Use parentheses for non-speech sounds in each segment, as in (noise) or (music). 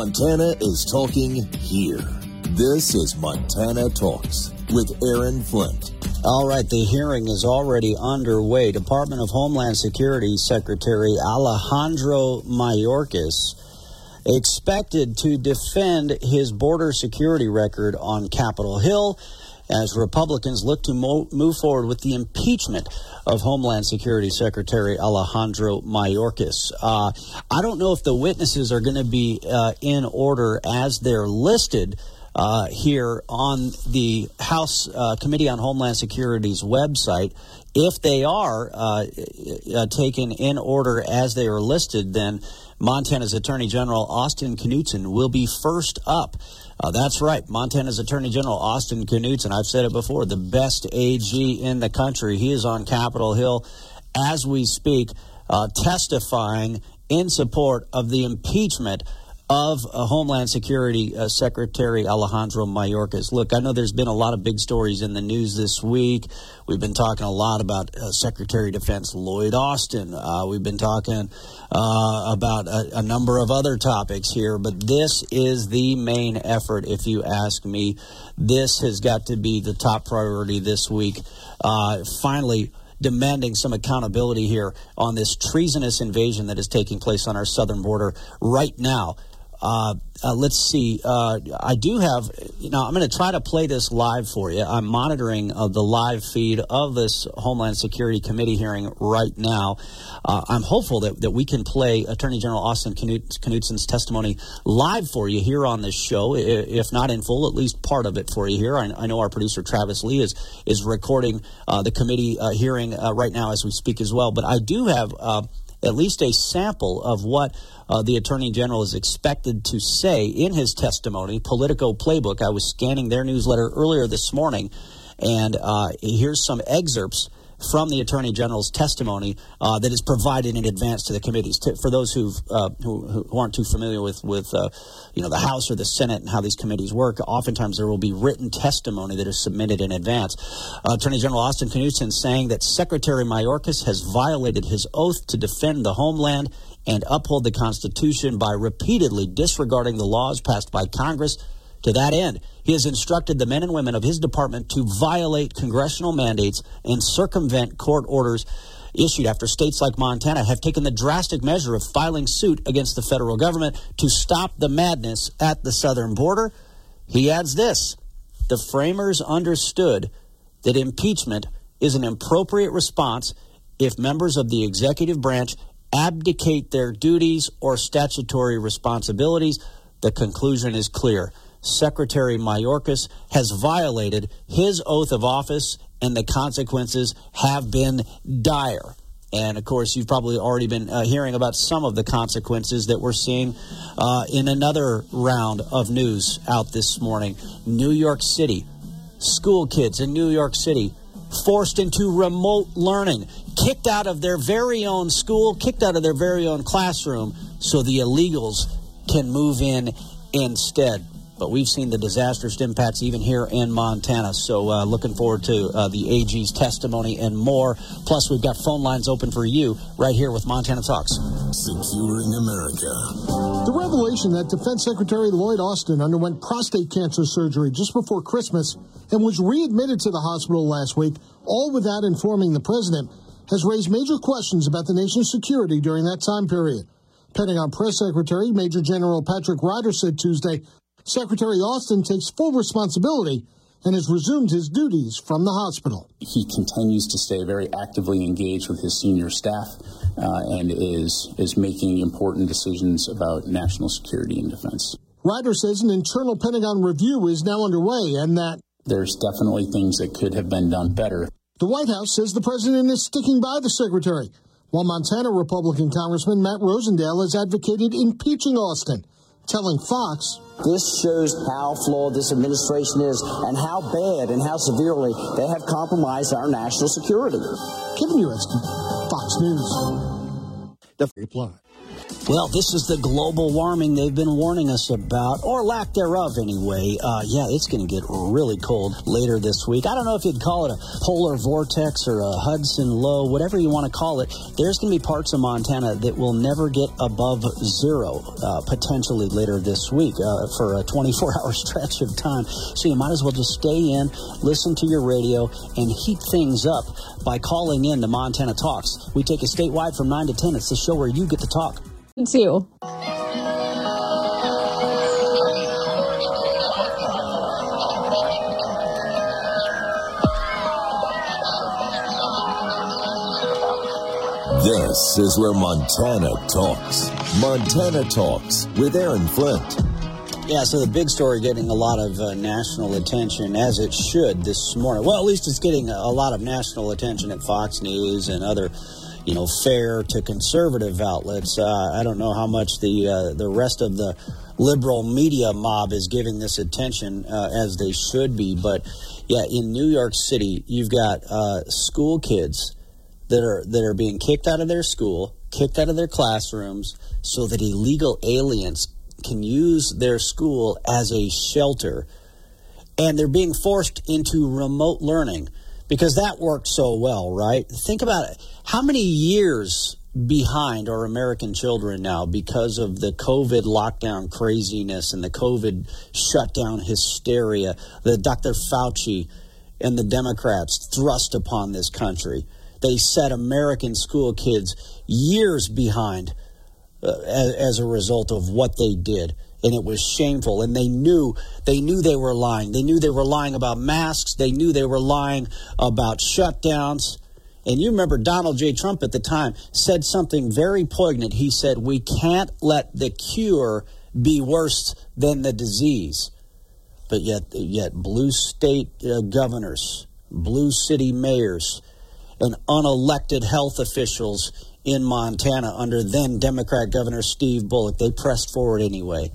Montana is talking here. This is Montana Talks with Aaron Flint. All right, the hearing is already underway. Department of Homeland Security Secretary Alejandro Mayorkas expected to defend his border security record on Capitol Hill as Republicans look to mo- move forward with the impeachment of Homeland Security Secretary Alejandro Mayorkas. Uh, I don't know if the witnesses are going to be uh, in order as they're listed. Uh, here on the House uh, Committee on Homeland Security's website. If they are uh, uh, taken in order as they are listed, then Montana's Attorney General Austin Knudsen will be first up. Uh, that's right. Montana's Attorney General Austin Knudsen, I've said it before, the best AG in the country. He is on Capitol Hill as we speak, uh, testifying in support of the impeachment of uh, Homeland Security uh, Secretary Alejandro Mayorkas. Look, I know there's been a lot of big stories in the news this week. We've been talking a lot about uh, Secretary of Defense Lloyd Austin. Uh, we've been talking uh, about a, a, number of other topics here, but this is the main effort, if you ask me. This has got to be the top priority this week. Uh, finally, demanding some accountability here on this treasonous invasion that is taking place on our southern border right now. Uh, uh, let's see. Uh, I do have, you know, I'm going to try to play this live for you. I'm monitoring uh, the live feed of this Homeland Security Committee hearing right now. Uh, I'm hopeful that, that we can play Attorney General Austin Knudsen's testimony live for you here on this show, if not in full, at least part of it for you here. I, I know our producer Travis Lee is is recording uh, the committee hearing right now as we speak as well. But I do have at least a sample of what uh, the Attorney General is expected to say in his testimony. Politico Playbook, I was scanning their newsletter earlier this morning, and uh, here's some excerpts from the Attorney General's testimony uh, that is provided in advance to the committees. To, for those uh, who, who, aren't too familiar with, with uh, you know, the House or the Senate and how these committees work, oftentimes there will be written testimony that is submitted in advance. Uh, Attorney General Austin Knudsen saying that Secretary Mayorkas has violated his oath to defend the homeland and uphold the Constitution by repeatedly disregarding the laws passed by Congress. To that end, he has instructed the men and women of his department to violate congressional mandates and circumvent court orders issued after states like Montana have taken the drastic measure of filing suit against the federal government to stop the madness at the southern border. He adds this the framers understood that impeachment is an appropriate response if members of the executive branch abdicate their duties or statutory responsibilities. The conclusion is clear. Secretary Mayorkas has violated his oath of office, and the consequences have been dire. And of course, you've probably already been uh, hearing about some of the consequences that we're seeing uh, in another round of news out this morning. New York City, school kids in New York City forced into remote learning, kicked out of their very own school, kicked out of their very own classroom, so the illegals can move in instead. But we've seen the disastrous impacts even here in Montana. So uh, looking forward to uh, the AG's testimony and more. Plus, we've got phone lines open for you right here with Montana Talks. Securing America. The revelation that Defense Secretary Lloyd Austin underwent prostate cancer surgery just before Christmas and was readmitted to the hospital last week, all without informing the president, has raised major questions about the nation's security during that time period. Pentagon Press Secretary Major General Patrick Ryder said Tuesday Secretary Austin takes full responsibility and has resumed his duties from the hospital. He continues to stay very actively engaged with his senior staff uh, and is is making important decisions about national security and defense. Ryder says an internal Pentagon review is now underway and that there's definitely things that could have been done better. The White House says the president is sticking by the secretary, while Montana Republican Congressman Matt Rosendale has advocated impeaching Austin telling Fox this shows how flawed this administration is and how bad and how severely they have compromised our national security. Kevin Uetsky, Fox News. The reply. Well, this is the global warming they've been warning us about, or lack thereof anyway. Uh, yeah, it's going to get really cold later this week. I don't know if you'd call it a polar vortex or a Hudson low, whatever you want to call it. There's going to be parts of Montana that will never get above zero, uh, potentially later this week uh, for a 24 (laughs) hour stretch of time. So you might as well just stay in, listen to your radio, and heat things up by calling in to Montana Talks. We take it statewide from 9 to 10. It's the show where you get to talk too. This is where Montana talks. Montana Talks with Aaron Flint. Yeah, so the big story getting a lot of uh, national attention, as it should this morning. Well, at least it's getting a lot of national attention at Fox News and other you know, fair to conservative outlets. Uh, I don't know how much the uh, the rest of the liberal media mob is giving this attention uh, as they should be. But yeah, in New York City, you've got uh, school kids that are that are being kicked out of their school, kicked out of their classrooms, so that illegal aliens can use their school as a shelter, and they're being forced into remote learning because that worked so well, right? Think about it. How many years behind are American children now because of the COVID lockdown craziness and the COVID shutdown hysteria that Dr. Fauci and the Democrats thrust upon this country? They set American school kids years behind uh, as, as a result of what they did and it was shameful and they knew they knew they were lying they knew they were lying about masks they knew they were lying about shutdowns and you remember Donald J. Trump at the time said something very poignant. He said, We can't let the cure be worse than the disease. But yet, yet blue state uh, governors, blue city mayors, and unelected health officials in Montana under then Democrat Governor Steve Bullock, they pressed forward anyway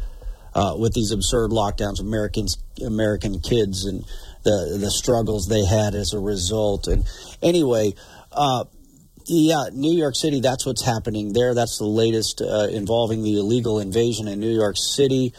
uh, with these absurd lockdowns. Americans, American kids, and the the struggles they had as a result. And anyway, uh, yeah, New York City, that's what's happening there. That's the latest uh, involving the illegal invasion in New York City.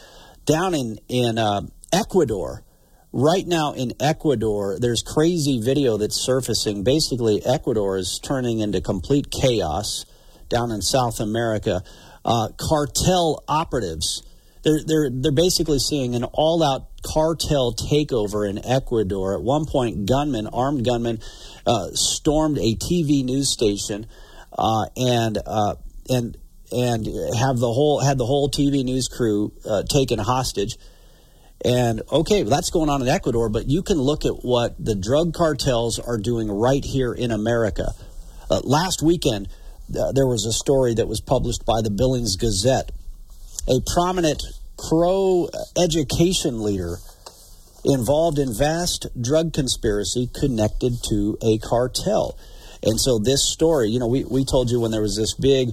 Down in, in uh, Ecuador, right now in Ecuador, there's crazy video that's surfacing. Basically, Ecuador is turning into complete chaos down in South America. Uh, cartel operatives, they're, they're, they're basically seeing an all out cartel takeover in Ecuador. At one point, gunmen, armed gunmen, uh, stormed a TV news station uh, and uh, and and have the whole had the whole TV news crew uh, taken hostage. And okay, well, that's going on in Ecuador, but you can look at what the drug cartels are doing right here in America. Uh, last weekend, there was a story that was published by the Billings Gazette. A prominent Crow education leader involved in vast drug conspiracy connected to a cartel. And so this story, you know, we, we told you when there was this big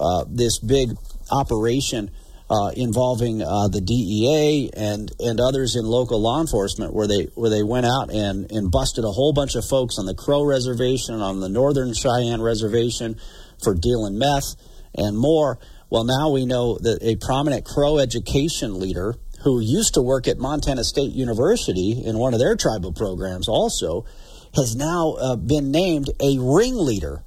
uh, this big operation uh, involving uh, the DEA and and others in local law enforcement, where they where they went out and and busted a whole bunch of folks on the Crow Reservation, on the Northern Cheyenne Reservation, for dealing meth and more. Well, now we know that a prominent Crow education leader who used to work at Montana State University in one of their tribal programs also, has now uh, been named a ringleader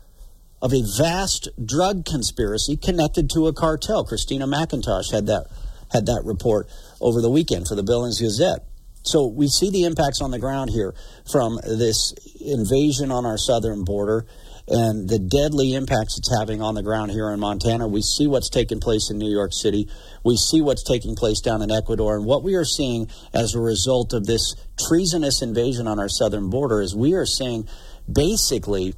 of a vast drug conspiracy connected to a cartel. Christina McIntosh had that had that report over the weekend for the Billings Gazette. So we see the impacts on the ground here from this invasion on our southern border and the deadly impacts it's having on the ground here in Montana. We see what's taking place in New York City. We see what's taking place down in Ecuador. And what we are seeing as a result of this treasonous invasion on our southern border is we are seeing basically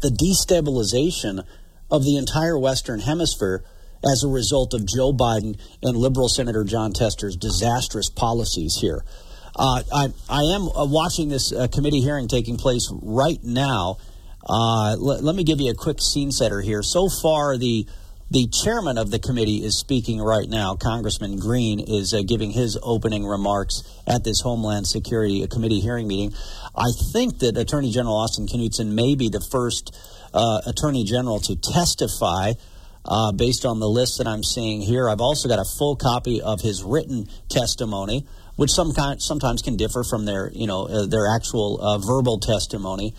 the destabilization of the entire Western Hemisphere as a result of Joe Biden and liberal Senator Jon Tester's disastrous policies here. Uh, I, I, am uh, watching this uh, committee hearing taking place right now uh, l- let me give you a quick scene setter here. So far, the the chairman of the committee is speaking right now. Congressman Green is uh, giving his opening remarks at this Homeland Security Committee hearing meeting. I think that Attorney General Austin Knudsen may be the first uh, Attorney General to testify uh, based on the list that I'm seeing here. I've also got a full copy of his written testimony, which some kind, sometimes can differ from their, you know, uh, their actual uh, verbal testimony.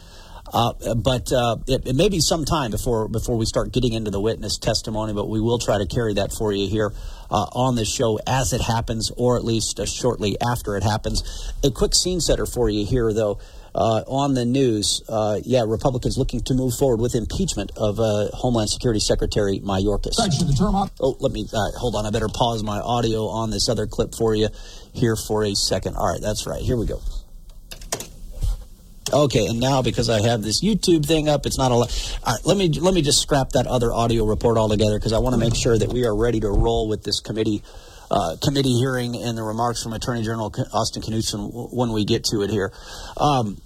Uh, but uh, it, it, may be some time before before we start getting into the witness testimony, but we will try to carry that for you here uh, on the show as it happens, or at least uh, shortly after it happens. A quick scene setter for you here, though. Uh, on the news, uh, yeah, Republicans looking to move forward with impeachment of Homeland Security Secretary Mayorkas. Oh, let me hold on. I better pause my audio on this other clip for you here for a second. All right, that's right. Here we go. Okay, and now because I have this YouTube thing up, it's not a lot. Let me let me just scrap that other audio report altogether because I want to make sure that we are ready to roll with this committee uh, committee hearing and the remarks from Attorney General Austin Knudsen when we get to it here. Um,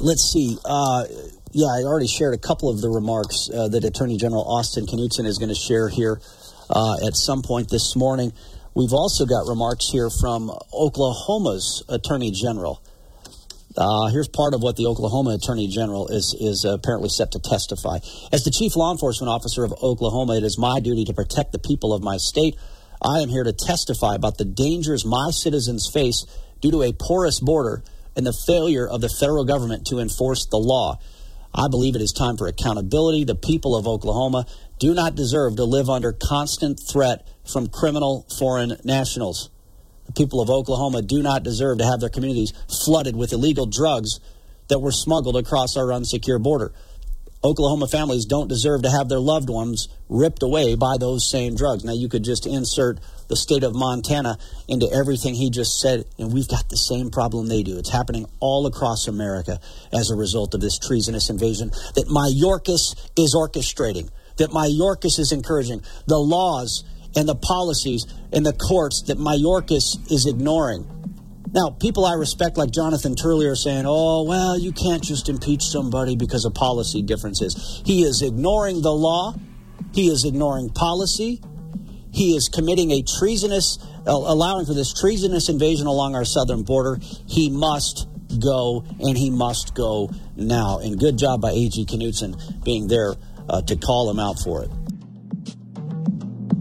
let's see. Uh, yeah, I already shared a couple of the remarks uh, that Attorney General Austin Knudsen is going to share here uh, at some point this morning. We've also got remarks here from Oklahoma's Attorney General. Uh, here's part of what the Oklahoma Attorney General is is apparently set to testify. As the chief law enforcement officer of Oklahoma, it is my duty to protect the people of my state. I am here to testify about the dangers my citizens face due to a porous border and the failure of the federal government to enforce the law. I believe it is time for accountability. The people of Oklahoma do not deserve to live under constant threat from criminal foreign nationals. The people of Oklahoma do not deserve to have their communities flooded with illegal drugs that were smuggled across our unsecure border. Oklahoma families don't deserve to have their loved ones ripped away by those same drugs. Now, you could just insert the state of Montana into everything he just said, and we've got the same problem they do. It's happening all across America as a result of this treasonous invasion that Mayorkas is orchestrating, that Mayorkas is encouraging. The laws and the policies and the courts that Mayorkas is ignoring. Now, people I respect, like Jonathan Turley, are saying, oh, well, you can't just impeach somebody because of policy differences. He is ignoring the law, he is ignoring policy, he is committing a treasonous, allowing for this treasonous invasion along our southern border. He must go, and he must go now. And good job by A.G. Knudsen being there uh, to call him out for it.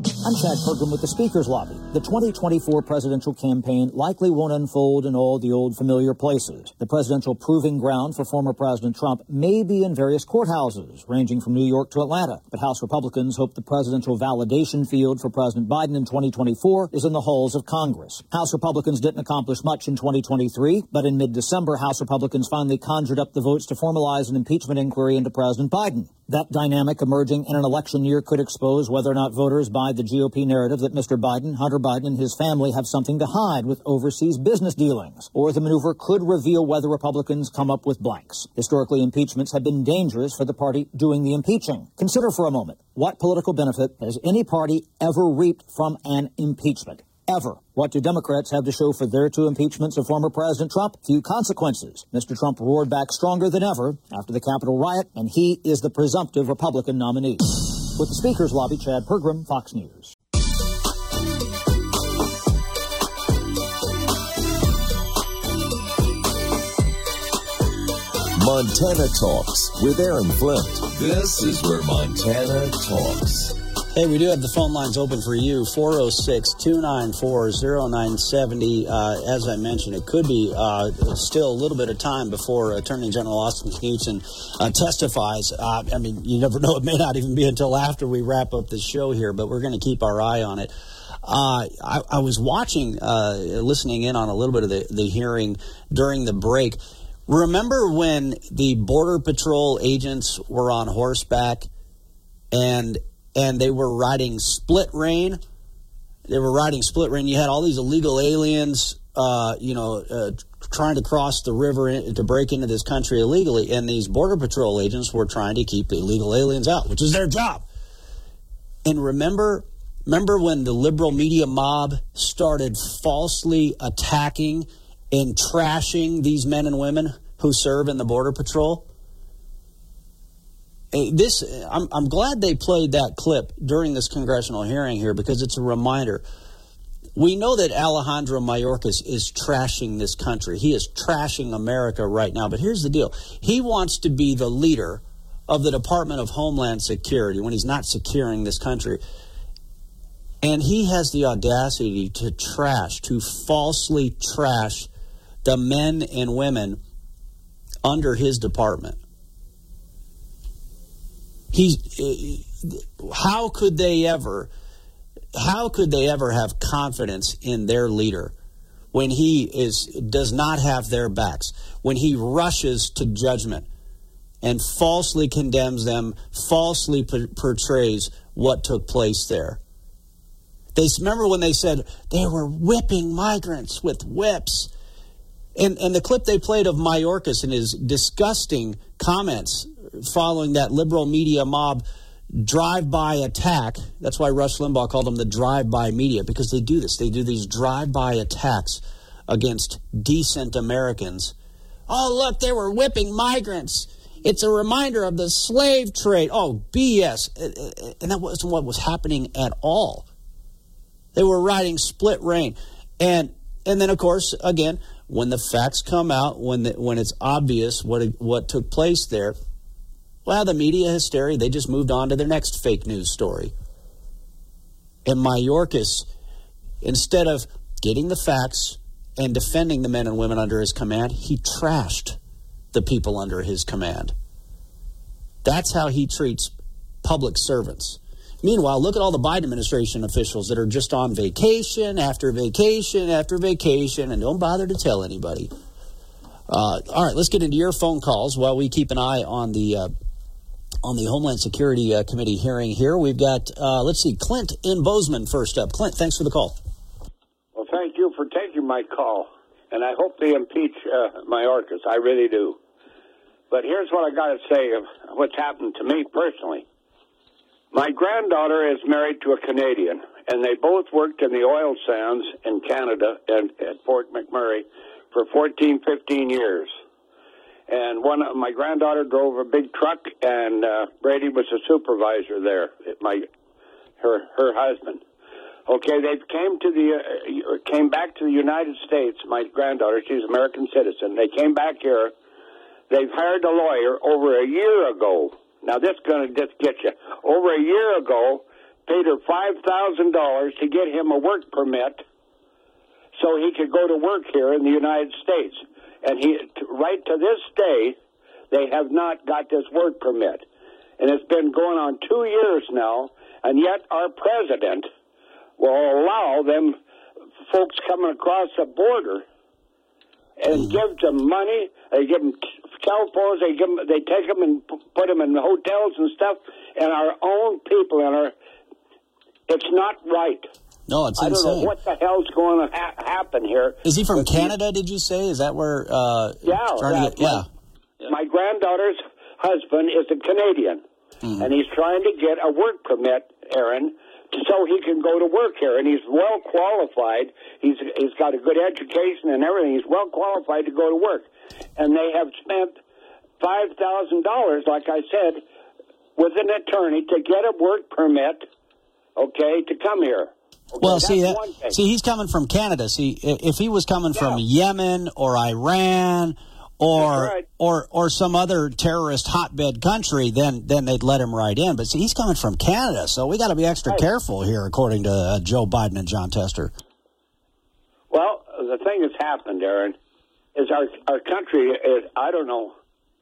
I'm Chad Pergram with the Speaker's Lobby. The 2024 presidential campaign likely won't unfold in all the old familiar places. The presidential proving ground for former President Trump may be in various courthouses, ranging from New York to Atlanta. But House Republicans hope the presidential validation field for President Biden in 2024 is in the halls of Congress. House Republicans didn't accomplish much in 2023, but in mid-December, House Republicans finally conjured up the votes to formalize an impeachment inquiry into President Biden. That dynamic emerging in an election year could expose whether or not voters buy the GOP narrative that Mr. Biden, Hunter Biden, and his family have something to hide with overseas business dealings. Or the maneuver could reveal whether Republicans come up with blanks. Historically, impeachments have been dangerous for the party doing the impeaching. Consider for a moment what political benefit has any party ever reaped from an impeachment? ever. What do Democrats have to show for their two impeachments of former President Trump? Few consequences. Mr. Trump roared back stronger than ever after the Capitol riot, and he is the presumptive Republican nominee. With the Speaker's lobby, Chad Pergram, Fox News. Montana Talks with Aaron Flint. This is where Montana talks. Hey, we do have the phone lines open for you 406 294 0970. Uh, as I mentioned, it could be uh, still a little bit of time before Attorney General Austin Knudsen uh, testifies. Uh, I mean, you never (laughs) know. It may not even be until after we wrap up the show here, but we're going to keep our eye on it. Uh, I, I, was watching, uh, listening in on a little bit of the, the hearing during the break. Remember when the Border Patrol agents were on horseback and and they were riding split rein. They were riding split rein. You had all these illegal aliens, uh, you know, uh, trying to cross the river in, to break into this country illegally, and these border patrol agents were trying to keep the illegal aliens out, which is their job. And remember, remember when the liberal media mob started falsely attacking and trashing these men and women who serve in the border patrol? Uh, this uh, I'm, I'm glad they played that clip during this congressional hearing here because it's a reminder. We know that Alejandro Mayorkas is trashing this country. He is trashing America right now. But here's the deal: he wants to be the leader of the Department of Homeland Security when he's not securing this country. And he has the audacity to trash, to falsely trash the men and women under his department. He's how could they ever how could they ever have confidence in their leader when he is does not have their backs when he rushes to judgment and falsely condemns them falsely portrays what took place there? They remember when they said they were whipping migrants with whips? And, and the clip they played of Mayorkas and his disgusting comments following that liberal media mob drive-by attack. That's why Rush Limbaugh called them the drive-by media because they do this. They do these drive-by attacks against decent Americans. Oh, look, they were whipping migrants. It's a reminder of the slave trade. Oh, BS. Uh, uh, and that wasn't what was happening at all. They were riding split rein. And and then of course, again, when the facts come out, when the, when it's obvious what what took place there, well, the media hysteria, they just moved on to their next fake news story. And Mayorkas, instead of getting the facts and defending the men and women under his command, he trashed the people under his command. That's how he treats public servants. Meanwhile, look at all the Biden administration officials that are just on vacation after vacation after vacation and don't bother to tell anybody. Uh, all right, let's get into your phone calls while we keep an eye on the uh, on the Homeland Security uh, Committee hearing here. We've got, uh, let's see, Clint in Bozeman first up. Clint, thanks for the call. Well, thank you for taking my call. And I hope they impeach uh, Mayorkas. I really do. But here's what I got to say of what's happened to me personally. My granddaughter is married to a Canadian, and they both worked in the oil sands in Canada and at Fort McMurray for 14, 15 years and one my granddaughter drove a big truck, and uh, Brady was a supervisor there. My her her husband. Okay, they came to the uh, came back to the United States. My granddaughter, she's an American citizen. They came back here. They've hired a lawyer over a year ago. Now this going to just get you. Over a year ago, paid her five thousand dollars to get him a work permit, so he could go to work here in the United States. And he, right to this day, they have not got this work permit. And it's been going on two years now, and yet our president will allow them folks coming across the border and give them money. They give them cell phones. They give them, they take them and put them in hotels and stuff. And our own people and our, it's not right. No, it's I insane. don't know what the hell's going to ha- happen here. Is he from Canada? Did you say? Is that where? Uh, yeah, get, yeah. My, my granddaughter's husband is a Canadian, mm-hmm. and he's trying to get a work permit, Aaron, so he can go to work here. And he's well qualified. He's he's got a good education and everything. He's well qualified to go to work. And they have spent five thousand dollars, like I said, with an attorney to get a work permit. Okay, to come here. Well, see, that, see, he's coming from Canada. See, if he was coming yeah. from Yemen or Iran or right. or or some other terrorist hotbed country, then then they'd let him right in. But see, he's coming from Canada, so we got to be extra right. careful here, according to uh, Joe Biden and Jon Tester. Well, the thing that's happened, Aaron, is our our country is I don't know.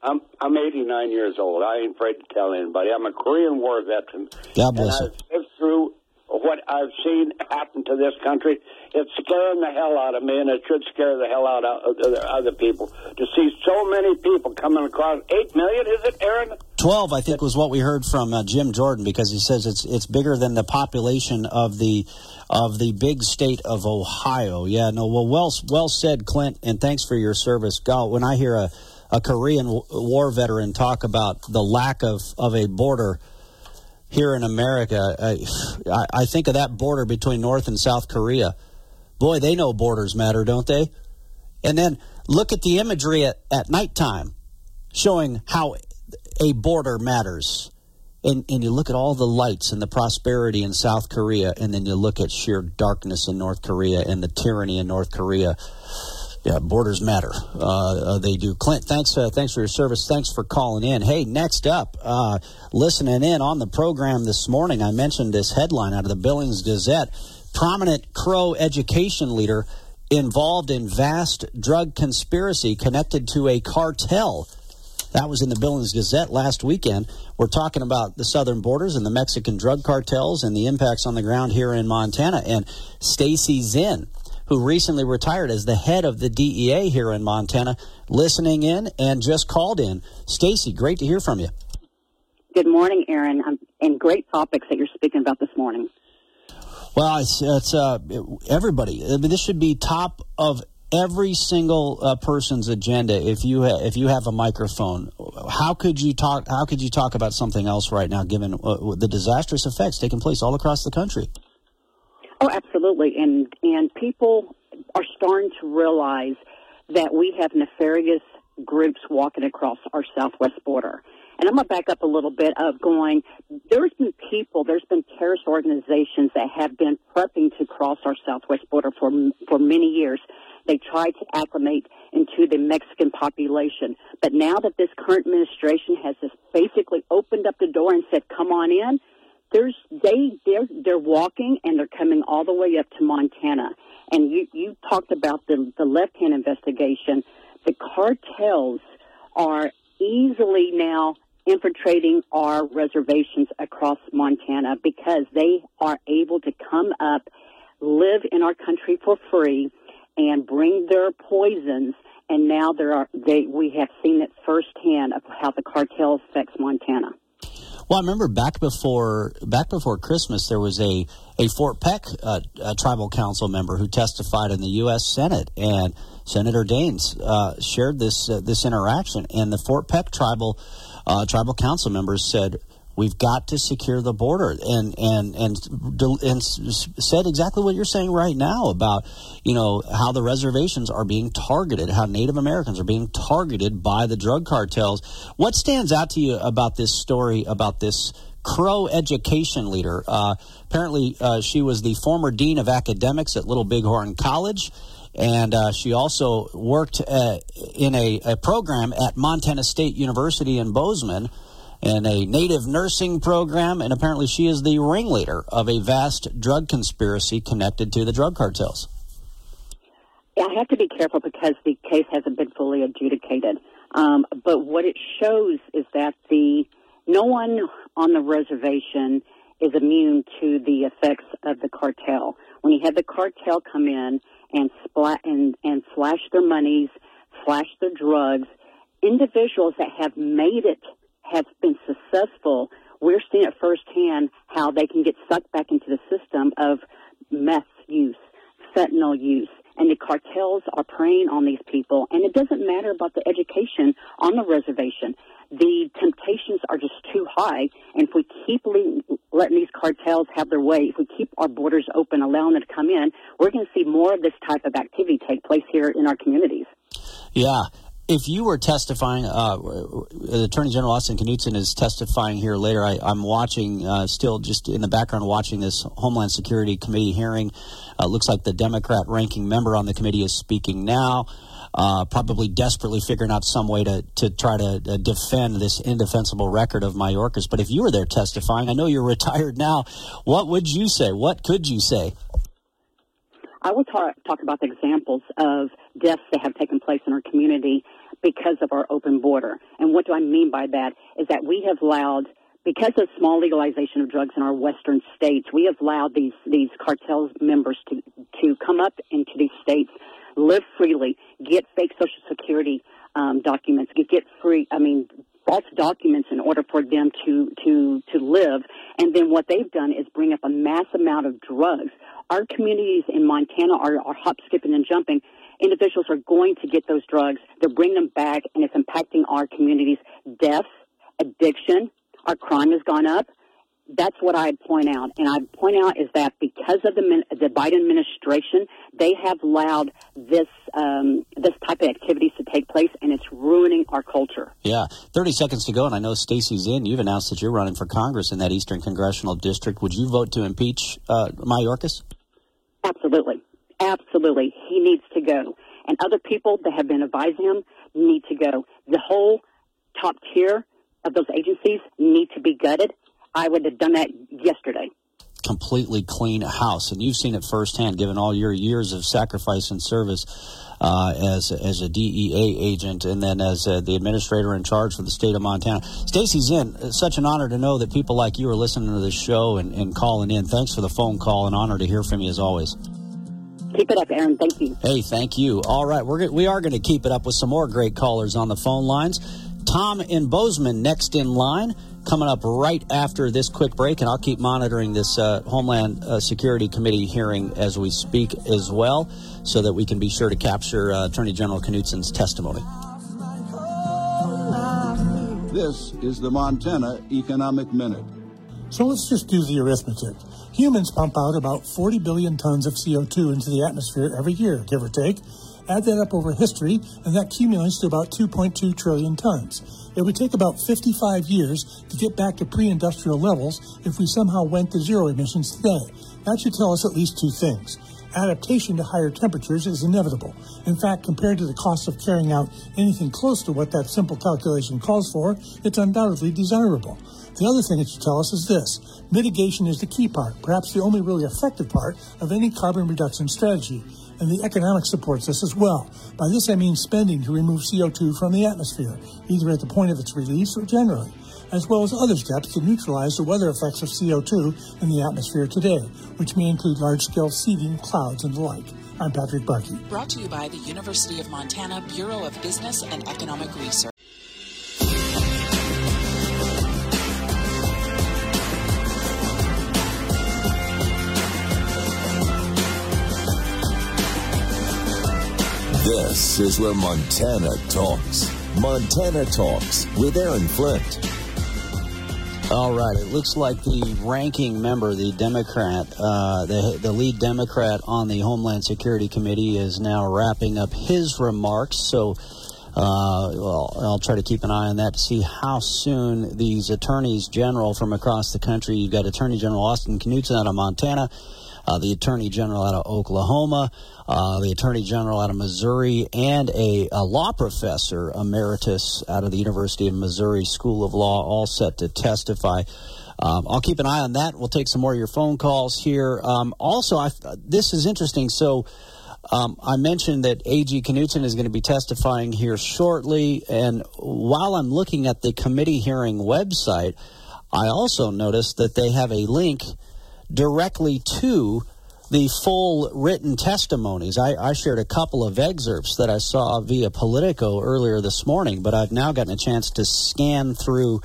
I'm I'm 89 years old. I ain't afraid to tell anybody. I'm a Korean War veteran. God bless and I've lived through what I've seen happen to this country, it's scaring the hell out of me, and it should scare the hell out of other people to see so many people coming across. Eight million, is it, Aaron? Twelve, I think, was what we heard from uh, Jim Jordan because he says it's it's bigger than the population of the of the big state of Ohio. Yeah, no, well, well, well said, Clint, and thanks for your service. God, when I hear a a Korean war veteran talk about the lack of, of a border here in America. I, I think of that border between North and South Korea. Boy, they know borders matter, don't they? And then look at the imagery at, at nighttime showing how a border matters. And, and you look at all the lights and the prosperity in South Korea, and then you look at sheer darkness in North Korea and the tyranny in North Korea. Yeah, borders matter. Uh, uh, they do. Clint, thanks. Uh, thanks for your service. Thanks for calling in. Hey, next up, uh, listening in on the program this morning, I mentioned this headline out of the Billings Gazette: prominent Crow education leader involved in vast drug conspiracy connected to a cartel. That was in the Billings Gazette last weekend. We're talking about the southern borders and the Mexican drug cartels and the impacts on the ground here in Montana. And Stacy Zinn who recently retired as the head of the DEA here in Montana, listening in and just called in. Stacy, great to hear from you. Good morning, Aaron, um, and great topics that you're speaking about this morning. Well, it's, it's uh, everybody. I mean, this should be top of every single uh, person's agenda. If you ha- if you have a microphone, how could you talk? How could you talk about something else right now, given uh, the disastrous effects taking place all across the country? Oh, absolutely. And and people are starting to realize that we have nefarious groups walking across our southwest border. And I'm going to back up a little bit of going, there's been people, there's been terrorist organizations that have been prepping to cross our southwest border for, for many years. They tried to acclimate into the Mexican population. But now that this current administration has just basically opened up the door and said, come on in, there's they they're they're walking and they're coming all the way up to Montana. And you you talked about the the left hand investigation. The cartels are easily now infiltrating our reservations across Montana because they are able to come up, live in our country for free, and bring their poisons. And now there are they we have seen it firsthand of how the cartel affects Montana. Well, I remember back before back before Christmas, there was a a Fort Peck uh, a tribal council member who testified in the U.S. Senate, and Senator Daines uh, shared this uh, this interaction, and the Fort Peck tribal uh, tribal council members said We've got to secure the border, and and and and said exactly what you're saying right now about you know how the reservations are being targeted, how Native Americans are being targeted by the drug cartels. What stands out to you about this story about this Crow education leader? Uh, apparently, uh, she was the former dean of academics at Little Bighorn College and uh, she also worked uh, in a, a, program at Montana State University in Bozeman in a native nursing program, and apparently she is the ringleader of a vast drug conspiracy connected to the drug cartels. I have to be careful because the case hasn't been fully adjudicated. Um, but what it shows is that the no one on the reservation is immune to the effects of the cartel. When you have the cartel come in and splat and, and slash their monies, slash their drugs, individuals that have made it have been successful, we're seeing it firsthand how they can get sucked back into the system of meth use, fentanyl use, and the cartels are preying on these people. And it doesn't matter about the education on the reservation. The temptations are just too high. And if we keep letting these cartels have their way, if we keep our borders open, allowing them to come in, we're going to see more of this type of activity take place here in our communities. Yeah, if you were testifying, uh, Attorney General Austin Knudsen is testifying here later. I, am watching, uh, still just in the background, watching this Homeland Security Committee hearing. Uh, looks like the Democrat ranking member on the committee is speaking now, uh, probably desperately figuring out some way to, to try to uh, defend this indefensible record of Mayorkas. But if you were there testifying, I know you're (laughs) retired now, what would you say? What could you say? I will talk, talk about the examples of deaths that have taken place in our community because of our open border. And what do I mean by that is that we have allowed because of small legalization of drugs in our western states, we have allowed these these cartel members to to come up into these states, live freely, get fake social security um, documents, get get free. I mean, false documents in order for them to to to live. And then what they've done is bring up a mass amount of drugs. Our communities in Montana are, are hop, skipping, and jumping individuals are going to get those drugs. They're bringing them back, and it's impacting our communities. Death, addiction, our crime has gone up. That's what I'd point out. And I'd point out is that because of the, the Biden administration, they have allowed this um, this type of activities to take place, and it's ruining our culture. Yeah, thirty seconds to go, and I know Stacy Zinn. You've announced that you're running for Congress in that Eastern Congressional District. Would you vote to impeach uh, Mayorkas? Absolutely. Absolutely. He needs to go. and other people that have been advising him need to go. The whole top tier of those agencies need to be gutted. I would have done that yesterday completely clean house, and you've seen it firsthand, given all your years of sacrifice and service uh, as as a DEA agent, and then as uh, the administrator in charge for the state of Montana. Stacy Zinn, it's such an honor to know that people like you are listening to this show and, and calling in. Thanks for the phone call. An honor to hear from you as always. Keep it up, Aaron. Thank you. Hey, thank you. All right, we're we are going to keep it up with some more great callers on the phone lines. Tom in Bozeman next in line coming up right after this quick break, and I'll keep monitoring this uh, Homeland uh, Security Committee hearing as we speak as well, so that we can be sure to capture uh, Attorney General Knudsen's testimony. This is the Montana Economic Minute. So let's just do the arithmetic. Humans pump out about 40 billion tons of CO2 into the atmosphere every year, give or take. Add that up over history, and that accumulates to about 2.2 trillion tons. It would take about 55 years to get back to pre industrial levels if we somehow went to zero emissions today. That should tell us at least two things. Adaptation to higher temperatures is inevitable. In fact, compared to the cost of carrying out anything close to what that simple calculation calls for, it's undoubtedly desirable. The other thing it should tell us is this mitigation is the key part, perhaps the only really effective part of any carbon reduction strategy and the economics supports this as well. By this I mean spending to remove CO2 from the atmosphere, either at the point of its release or generally, as well as other steps to neutralize the weather effects of CO2 in the atmosphere today, which may include large-scale seeding, clouds, and the like. I'm Patrick Barkey. Brought to you by the University of Montana Bureau of Business and Economic Research. This is where Montana talks. Montana Talks with Aaron Flint. All right. It looks like the ranking member, the Democrat, uh, the, the lead Democrat on the Homeland Security Committee, is now wrapping up his remarks. So, uh, well, I'll try to keep an eye on that to see how soon these attorneys general from across the country. You've got Attorney General Austin Knudsen out of Montana uh, the Attorney General out of Oklahoma, uh, the Attorney General out of Missouri, and a, a, law professor emeritus out of the University of Missouri School of Law, all set to testify. Um, I'll keep an eye on that. We'll take some more of your phone calls here. Um, also, I, this is interesting. So, um, I mentioned that AG Knudsen is going to be testifying here shortly, and while I'm looking at the committee hearing website, I also noticed that they have a link directly to the full written testimonies. I, I, shared a couple of excerpts that I saw via Politico earlier this morning, but I've now gotten a chance to scan through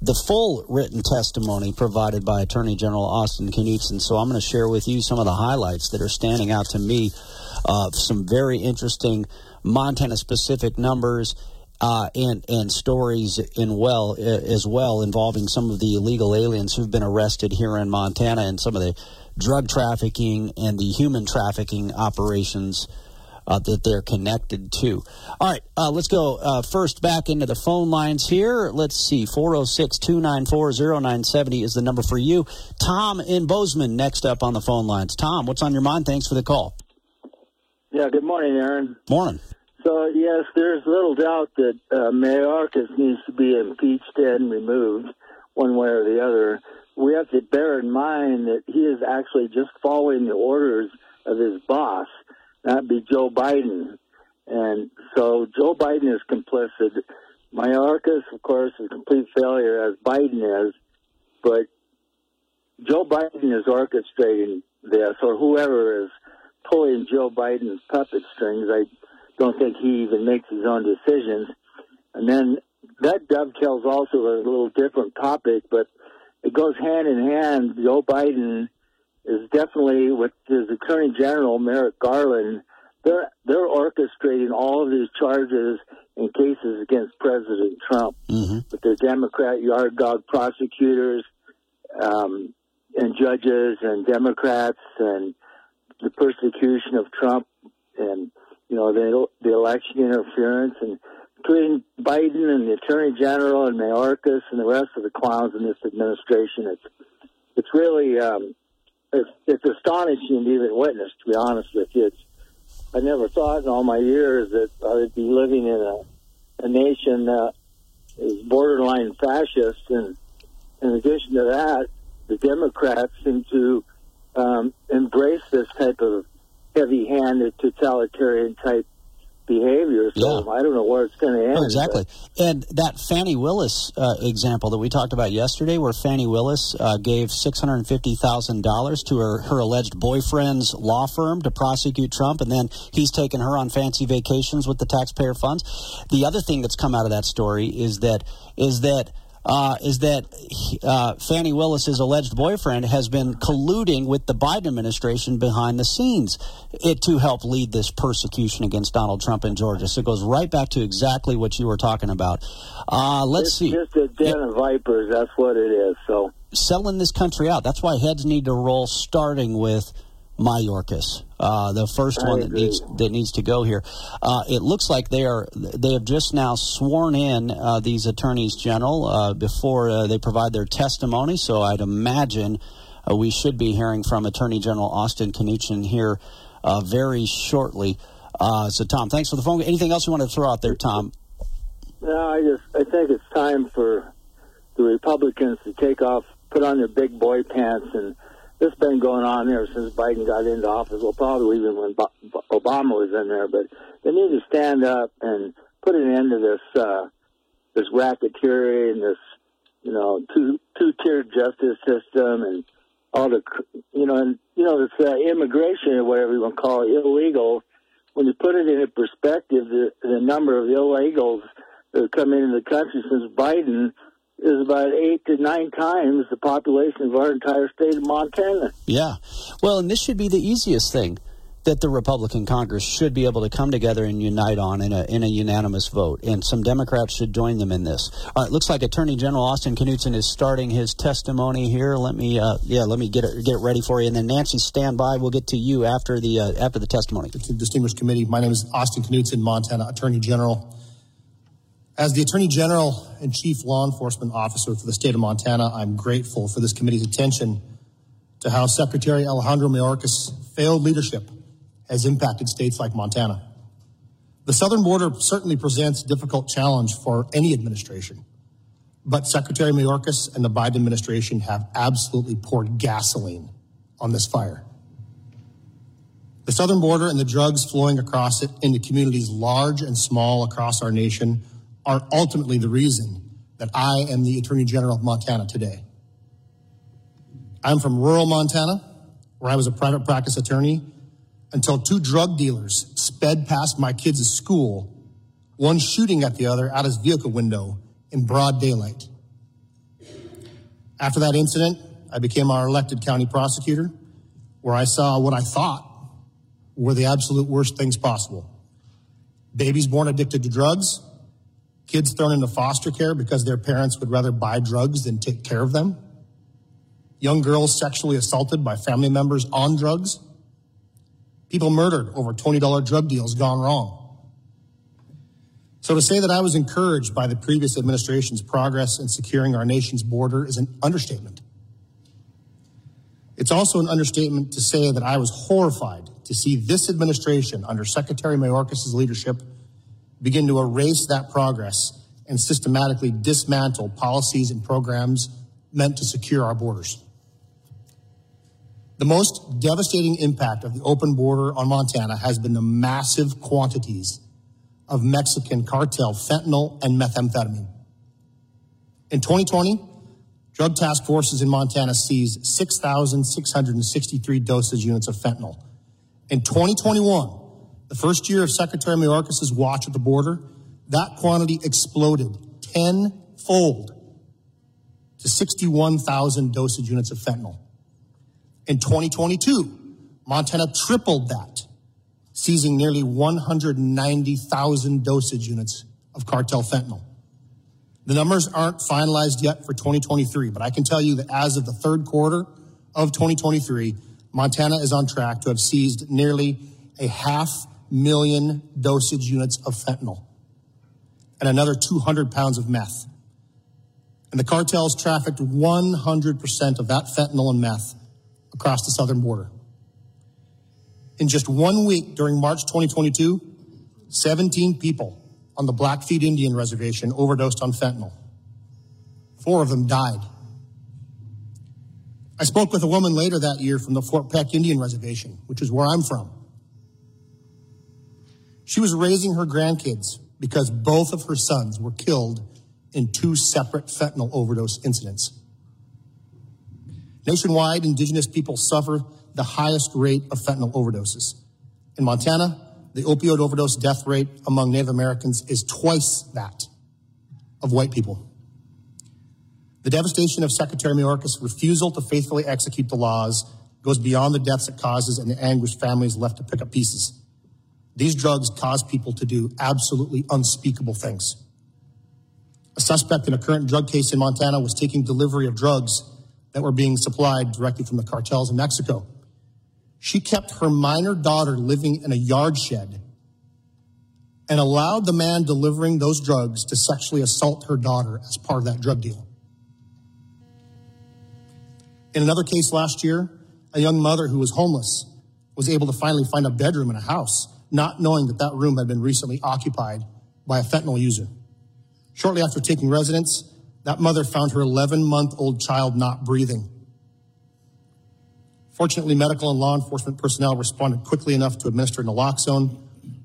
the full written testimony provided by Attorney General Austin Knudsen. So I'm going to share with you some of the highlights that are standing out to me of some very interesting Montana specific numbers uh, and and stories in well as well involving some of the illegal aliens who've been arrested here in Montana and some of the drug trafficking and the human trafficking operations uh, that they're connected to. All right, uh, let's go uh, first back into the phone lines here. Let's see, 406 294 0970 is the number for you. Tom in Bozeman next up on the phone lines. Tom, what's on your mind? Thanks for the call. Yeah, good morning, Aaron. Morning. So, yes, there's little doubt that uh, Mayorkas needs to be impeached and removed one way or the other. We have to bear in mind that he is actually just following the orders of his boss, that be Joe Biden. And so Joe Biden is complicit. Mayorkas, of course, is a complete failure, as Biden is. But Joe Biden is orchestrating this, or whoever is pulling Joe Biden's puppet strings. I don't think he even makes his own decisions. And then that dovetails also a little different topic, but it goes hand in hand. Joe Biden is definitely with his Attorney General Merrick Garland. They're they're orchestrating all of these charges and cases against President Trump mm-hmm. with their Democrat yard dog prosecutors um, and judges and Democrats and the persecution of Trump you know, the, the election interference and between Biden and the Attorney General and Mayorkas and the rest of the clowns in this administration, it's it's really um, it's, it's astonishing to even witness. To be honest with you, it's I never thought in all my years that I would be living in a, a nation that is borderline fascist. And in addition to that, the Democrats seem to um, embrace this type of heavy-handed totalitarian type behavior. So yeah. I don't know where it's going to end. Oh, exactly. But. And that Fannie Willis uh, example that we talked about yesterday, where Fannie Willis uh, gave $650,000 to her, her alleged boyfriend's law firm to prosecute Trump, and then he's taken her on fancy vacations with the taxpayer funds. The other thing that's come out of that story is that is that uh, is that uh, Fani Willis's alleged boyfriend has been colluding with the Biden administration behind the scenes it, to help lead this persecution against Donald Trump in Georgia. So it goes right back to exactly what you were talking about. Uh, let's it's see. Just a den of vipers. That's what it is. So selling this country out. That's why heads need to roll, starting with Mayorkas, uh, the first I one that needs that needs to go here. Uh, it looks like they are they have just now sworn in uh, these attorneys general uh, before uh, they provide their testimony. So I'd imagine uh, we should be hearing from Attorney General Austin Knudsen here very shortly. so Tom, thanks for the phone. Anything else you want to throw out there, Tom? No, I just I think it's time for the Republicans to take off, put on their big boy pants, and this been going on there since Biden got into office. Well, probably even when Obama was in there. But they need to stand up and put an end to this uh, this racketeering and this you know two two tiered justice system and all the you know and you know this uh, immigration or whatever you want to call it illegal. When you put it into perspective, the, the number of illegals that have come into the country since Biden is about eight to nine times the population of our entire state of Montana. Yeah. Well, and this should be the easiest thing that the Republican Congress should be able to come together and unite on in a, in a unanimous vote. And some Democrats should join them in this. All right, looks like Attorney General Austin Knudsen is starting his testimony here. Let me, uh, yeah, let me get it, get it ready for you. And then Nancy, stand by. We'll get to you after the, uh, after the testimony. Distinguished committee, my name is Austin Knudsen, Montana Attorney General. As the Attorney General and Chief Law Enforcement Officer for the state of Montana, I'm grateful for this committee's attention to how Secretary Alejandro Mayorkas' failed leadership has impacted states like Montana. The southern border certainly presents a difficult challenge for any administration, but Secretary Mayorkas and the Biden administration have absolutely poured gasoline on this fire. The southern border and the drugs flowing across it into communities large and small across our nation are ultimately the reason that I am the Attorney General of Montana today. I'm from rural Montana, where I was a private practice attorney until two drug dealers sped past my kids' school, one shooting at the other out of his vehicle window in broad daylight. After that incident, I became our elected county prosecutor, where I saw what I thought were the absolute worst things possible. Babies born addicted to drugs, kids thrown into foster care because their parents would rather buy drugs than take care of them, young girls sexually assaulted by family members on drugs, people murdered over $20 drug deals gone wrong. So to say that I was encouraged by the previous administration's progress in securing our nation's border is an understatement. It's also an understatement to say that I was horrified to see this administration under Secretary Mayorkas' leadership begin to erase that progress and systematically dismantle policies and programs meant to secure our borders. The most devastating impact of the open border on Montana has been the massive quantities of Mexican cartel fentanyl and methamphetamine. In 2020, drug task forces in Montana seized 6,663 dosage units of fentanyl. In 2021, the first year of Secretary Mayorkas' watch at the border, that quantity exploded tenfold to 61,000 dosage units of fentanyl. In 2022, Montana tripled that, seizing nearly 190,000 dosage units of cartel fentanyl. The numbers aren't finalized yet for 2023, but I can tell you that as of the third quarter of 2023, Montana is on track to have seized nearly a half million dosage units of fentanyl and another 200 pounds of meth. And the cartels trafficked 100% of that fentanyl and meth across the southern border. In just one week during March 2022, 17 people on the Blackfeet Indian Reservation overdosed on fentanyl. Four of them died. I spoke with a woman later that year from the Fort Peck Indian Reservation, which is where I'm from. She was raising her grandkids because both of her sons were killed in two separate fentanyl overdose incidents. Nationwide, indigenous people suffer the highest rate of fentanyl overdoses. In Montana, the opioid overdose death rate among Native Americans is twice that of white people. The devastation of Secretary Mayorkas' refusal to faithfully execute the laws goes beyond the deaths it causes and the anguish families left to pick up pieces. These drugs cause people to do absolutely unspeakable things. A suspect in a current drug case in Montana was taking delivery of drugs that were being supplied directly from the cartels in Mexico. She kept her minor daughter living in a yard shed and allowed the man delivering those drugs to sexually assault her daughter as part of that drug deal. In another case last year, a young mother who was homeless was able to finally find a bedroom in a house, not knowing that that room had been recently occupied by a fentanyl user. Shortly after taking residence, that mother found her 11 month old child not breathing. Fortunately, medical and law enforcement personnel responded quickly enough to administer naloxone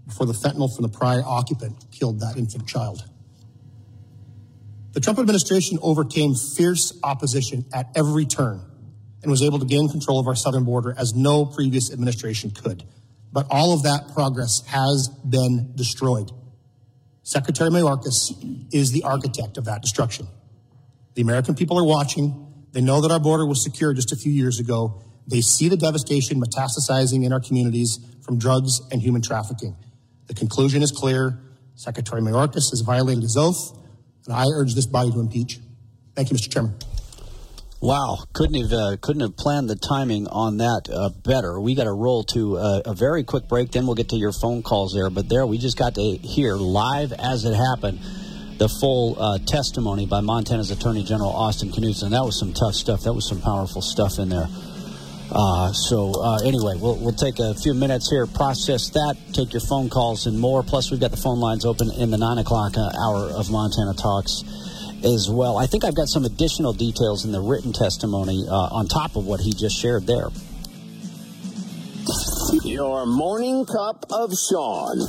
before the fentanyl from the prior occupant killed that infant child. The Trump administration overcame fierce opposition at every turn and was able to gain control of our southern border as no previous administration could. But all of that progress has been destroyed. Secretary Mayorkas is the architect of that destruction. The American people are watching. They know that our border was secure just a few years ago. They see the devastation metastasizing in our communities from drugs and human trafficking. The conclusion is clear. Secretary Mayorkas has violated his oath, and I urge this body to impeach. Thank you, Mr. Chairman. Wow, couldn't have uh, couldn't have planned the timing on that uh, better. We got to roll to uh, a very quick break, then we'll get to your phone calls there. But there, we just got to hear live as it happened the full uh, testimony by Montana's Attorney General Austin Knudsen. That was some tough stuff. That was some powerful stuff in there. Uh, so uh, anyway, we'll, we'll take a few minutes here, process that, take your phone calls and more. Plus, we've got the phone lines open in the nine o'clock hour of Montana Talks as well. I think I've got some additional details in the written testimony uh, on top of what he just shared there. Your morning cup of Sean.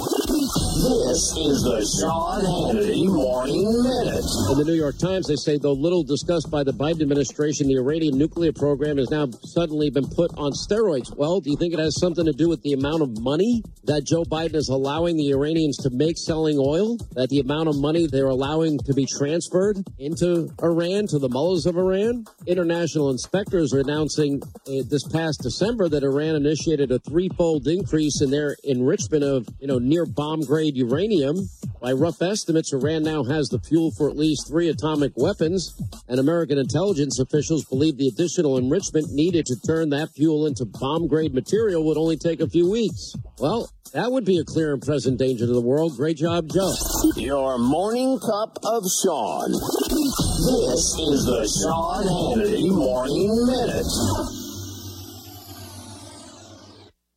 This is the Sean Hannity Morning Minute. In the New York Times, they say, though little discussed by the Biden administration, the Iranian nuclear program has now suddenly been put on steroids. Well, do you think it has something to do with the amount of money that Joe Biden is allowing the Iranians to make selling oil? That the amount of money they're allowing to be transferred into Iran, to the mullahs of Iran? International inspectors are announcing uh, this past December that Iran initiated a threefold increase in their enrichment of, you know, near bomb grade uranium. By rough estimates, Iran now has the fuel for at least three atomic weapons, and American intelligence officials believe the additional enrichment needed to turn that fuel into bomb grade material would only take a few weeks. Well, that would be a clear and present danger to the world. Great job, Joe. Your morning cup of Sean. This is the Sean Hannity Morning Minute.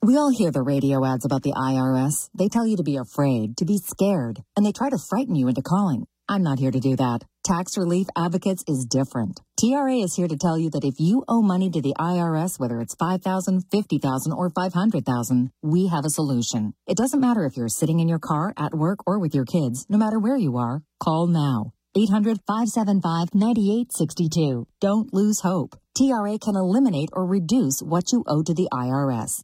We all hear the radio ads about the IRS. They tell you to be afraid, to be scared, and they try to frighten you into calling. I'm not here to do that. Tax Relief Advocates is different. TRA is here to tell you that if you owe money to the IRS, whether it's 5000 50000 or 500000 we have a solution. It doesn't matter if you're sitting in your car, at work, or with your kids. No matter where you are, call now. 800 575 9862. Don't lose hope. TRA can eliminate or reduce what you owe to the IRS.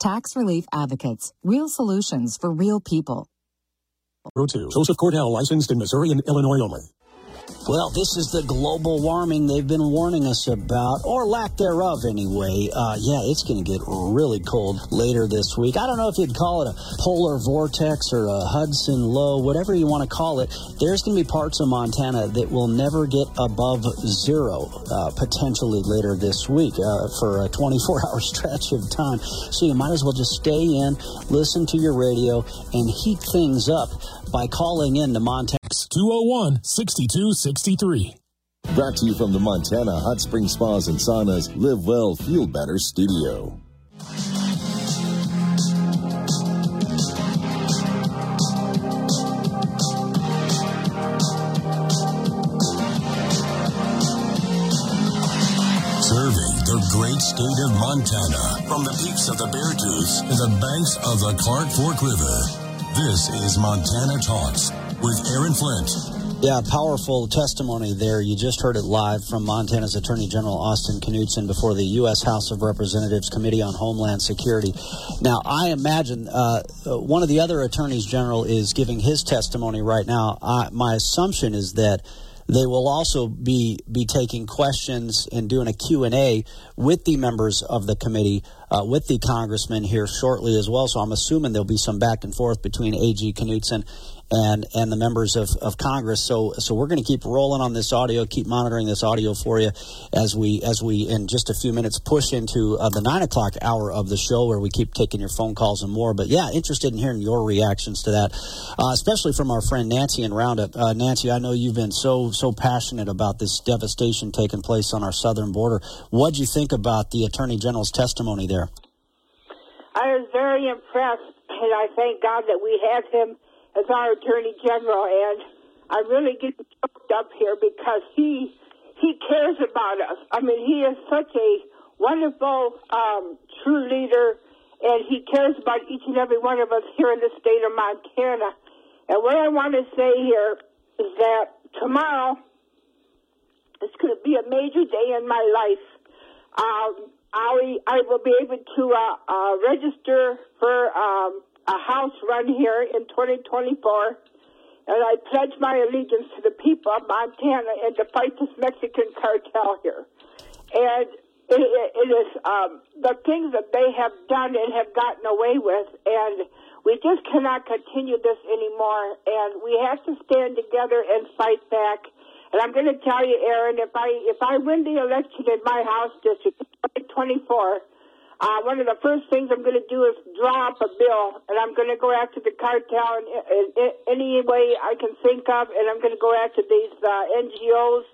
Tax Relief Advocates. Real solutions for real people. Road to Joseph Cordell, licensed in Missouri and Illinois only. Well, this is the global warming they've been warning us about, or lack thereof anyway. Uh, yeah, it's going to get really cold later this week. I don't know if you'd call it a polar vortex or a Hudson low, whatever you want to call it. There's going to be parts of Montana that will never get above zero, uh, potentially later this week uh, for a 24 (laughs) hour stretch of time. So you might as well just stay in, listen to your radio, and heat things up by calling in to Montana. 201 6263. Brought to you from the Montana Hot Spring Spas and Saunas Live Well, Feel Better studio. Serving the great state of Montana from the peaks of the Bear Beartooth to the banks of the Clark Fork River. This is Montana Talks with Aaron Flint. Yeah, powerful testimony there. You just heard it live from Montana's Attorney General Austin Knudsen before the U.S. House of Representatives Committee on Homeland Security. Now, I imagine uh, one of the other attorneys general is giving his testimony right now. I, my assumption is that they will also be be taking questions and doing a Q&A with the members of the committee, uh, with the congressman here shortly as well. So I'm assuming there'll be some back and forth between AG Knudsen and and the members of, of Congress. So so we're going to keep rolling on this audio, keep monitoring this audio for you as we as we in just a few minutes push into uh, the nine o'clock hour of the show where we keep taking your phone calls and more. But yeah, interested in hearing your reactions to that, uh, especially from our friend Nancy in Roundup. Uh, Nancy, I know you've been so so passionate about this devastation taking place on our southern border. What'd you think about the Attorney General's testimony there? I was very impressed, and I thank God that we have him as our Attorney General, and I really get choked up here because he he cares about us. I mean, he is such a wonderful, um, true leader, and he cares about each and every one of us here in the state of Montana. And what I want to say here is that tomorrow is going to be a major day in my life. Um, I, I will be able to uh, uh, register for um, a house run here in 2024, and I pledge my allegiance to the people of Montana and to fight this Mexican cartel here. And it, it, it is um, the things that they have done and have gotten away with, and we just cannot continue this anymore. And we have to stand together and fight back. And I'm going to tell you, Aaron, if I if I win the election in my house district, 2024 uh, one of the first things I'm going to do is draw up a bill, and I'm going to go after the cartel in, in, in any way I can think of, and I'm going to go after these uh, NGOs,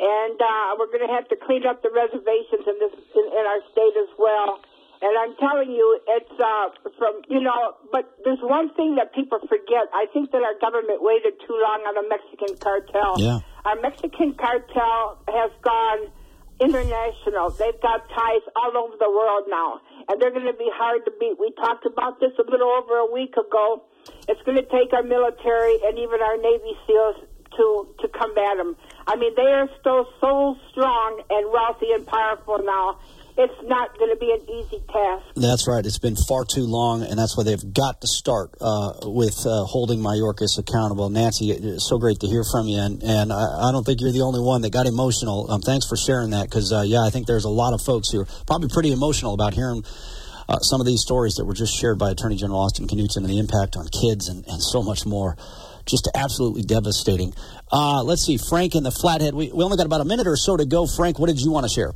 and uh, we're going to have to clean up the reservations in this in, in our state as well. And I'm telling you, it's uh, from you know, but there's one thing that people forget. I think that our government waited too long on the Mexican cartel. Yeah. Our Mexican cartel has gone international. They've got ties all over the world now, and they're going to be hard to beat. We talked about this a little over a week ago. It's going to take our military and even our Navy SEALs to to combat them. I mean, they are still so strong and wealthy and powerful now it's not going to be an easy task. That's right. It's been far too long, and that's why they've got to start uh, with uh, holding Mayorkas accountable. Nancy, it's so great to hear from you, and, and I, I don't think you're the only one that got emotional. Um, thanks for sharing that, because, uh, yeah, I think there's a lot of folks who are probably pretty emotional about hearing uh, some of these stories that were just shared by Attorney General Austin Knudsen and the impact on kids and, and so much more. Just absolutely devastating. Uh, let's see, Frank in the Flathead. We, we only got about a minute or so to go. Frank, what did you want to share?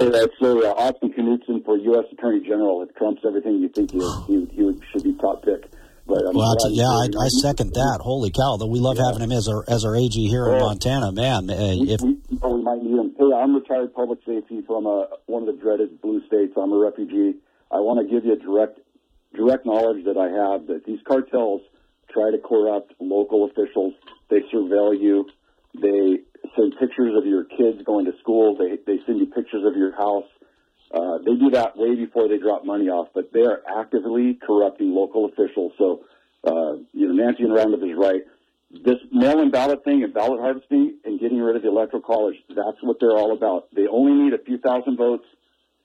Hey, so uh, Austin Knudsen for U.S. Attorney General. It trumps everything you think he, he, he should be top pick. But I'm well, yeah, I, I, second that. Holy cow! Though we love yeah. having him as our as our AG here well, in Montana, man. We, if we, oh, we might need him. Hey, I'm retired public safety from a, uh, one of the dreaded blue states. I'm a refugee. I want to give you direct direct knowledge that I have that these cartels try to corrupt local officials. They surveil you. They send pictures of your kids going to school. They they send you pictures of your house. Uh, they do that way before they drop money off, but they are actively corrupting local officials. So, uh, you know, Nancy and Roundup is right. This mail-in ballot thing and ballot harvesting and getting rid of the electoral college, that's what they're all about. They only need a few thousand votes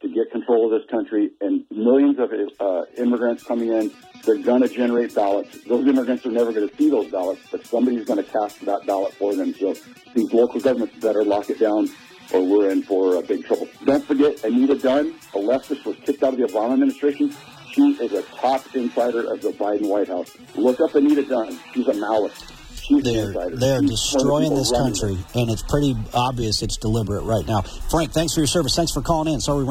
to get control of this country, and millions of uh, immigrants coming in. They're going to generate ballots. Those immigrants are never going to see those ballots, but somebody's going to cast that ballot for them. So these local governments better lock it down, or we're in for uh, big trouble. Don't forget, Anita Dunn, a leftist, was kicked out of the Obama administration. She is a top insider of the Biden White House. Look up Anita Dunn. She's a Maoist. She's they're, they're destroying this country, and it's pretty obvious it's deliberate right now. Frank, thanks for your service. Thanks for calling in. Sorry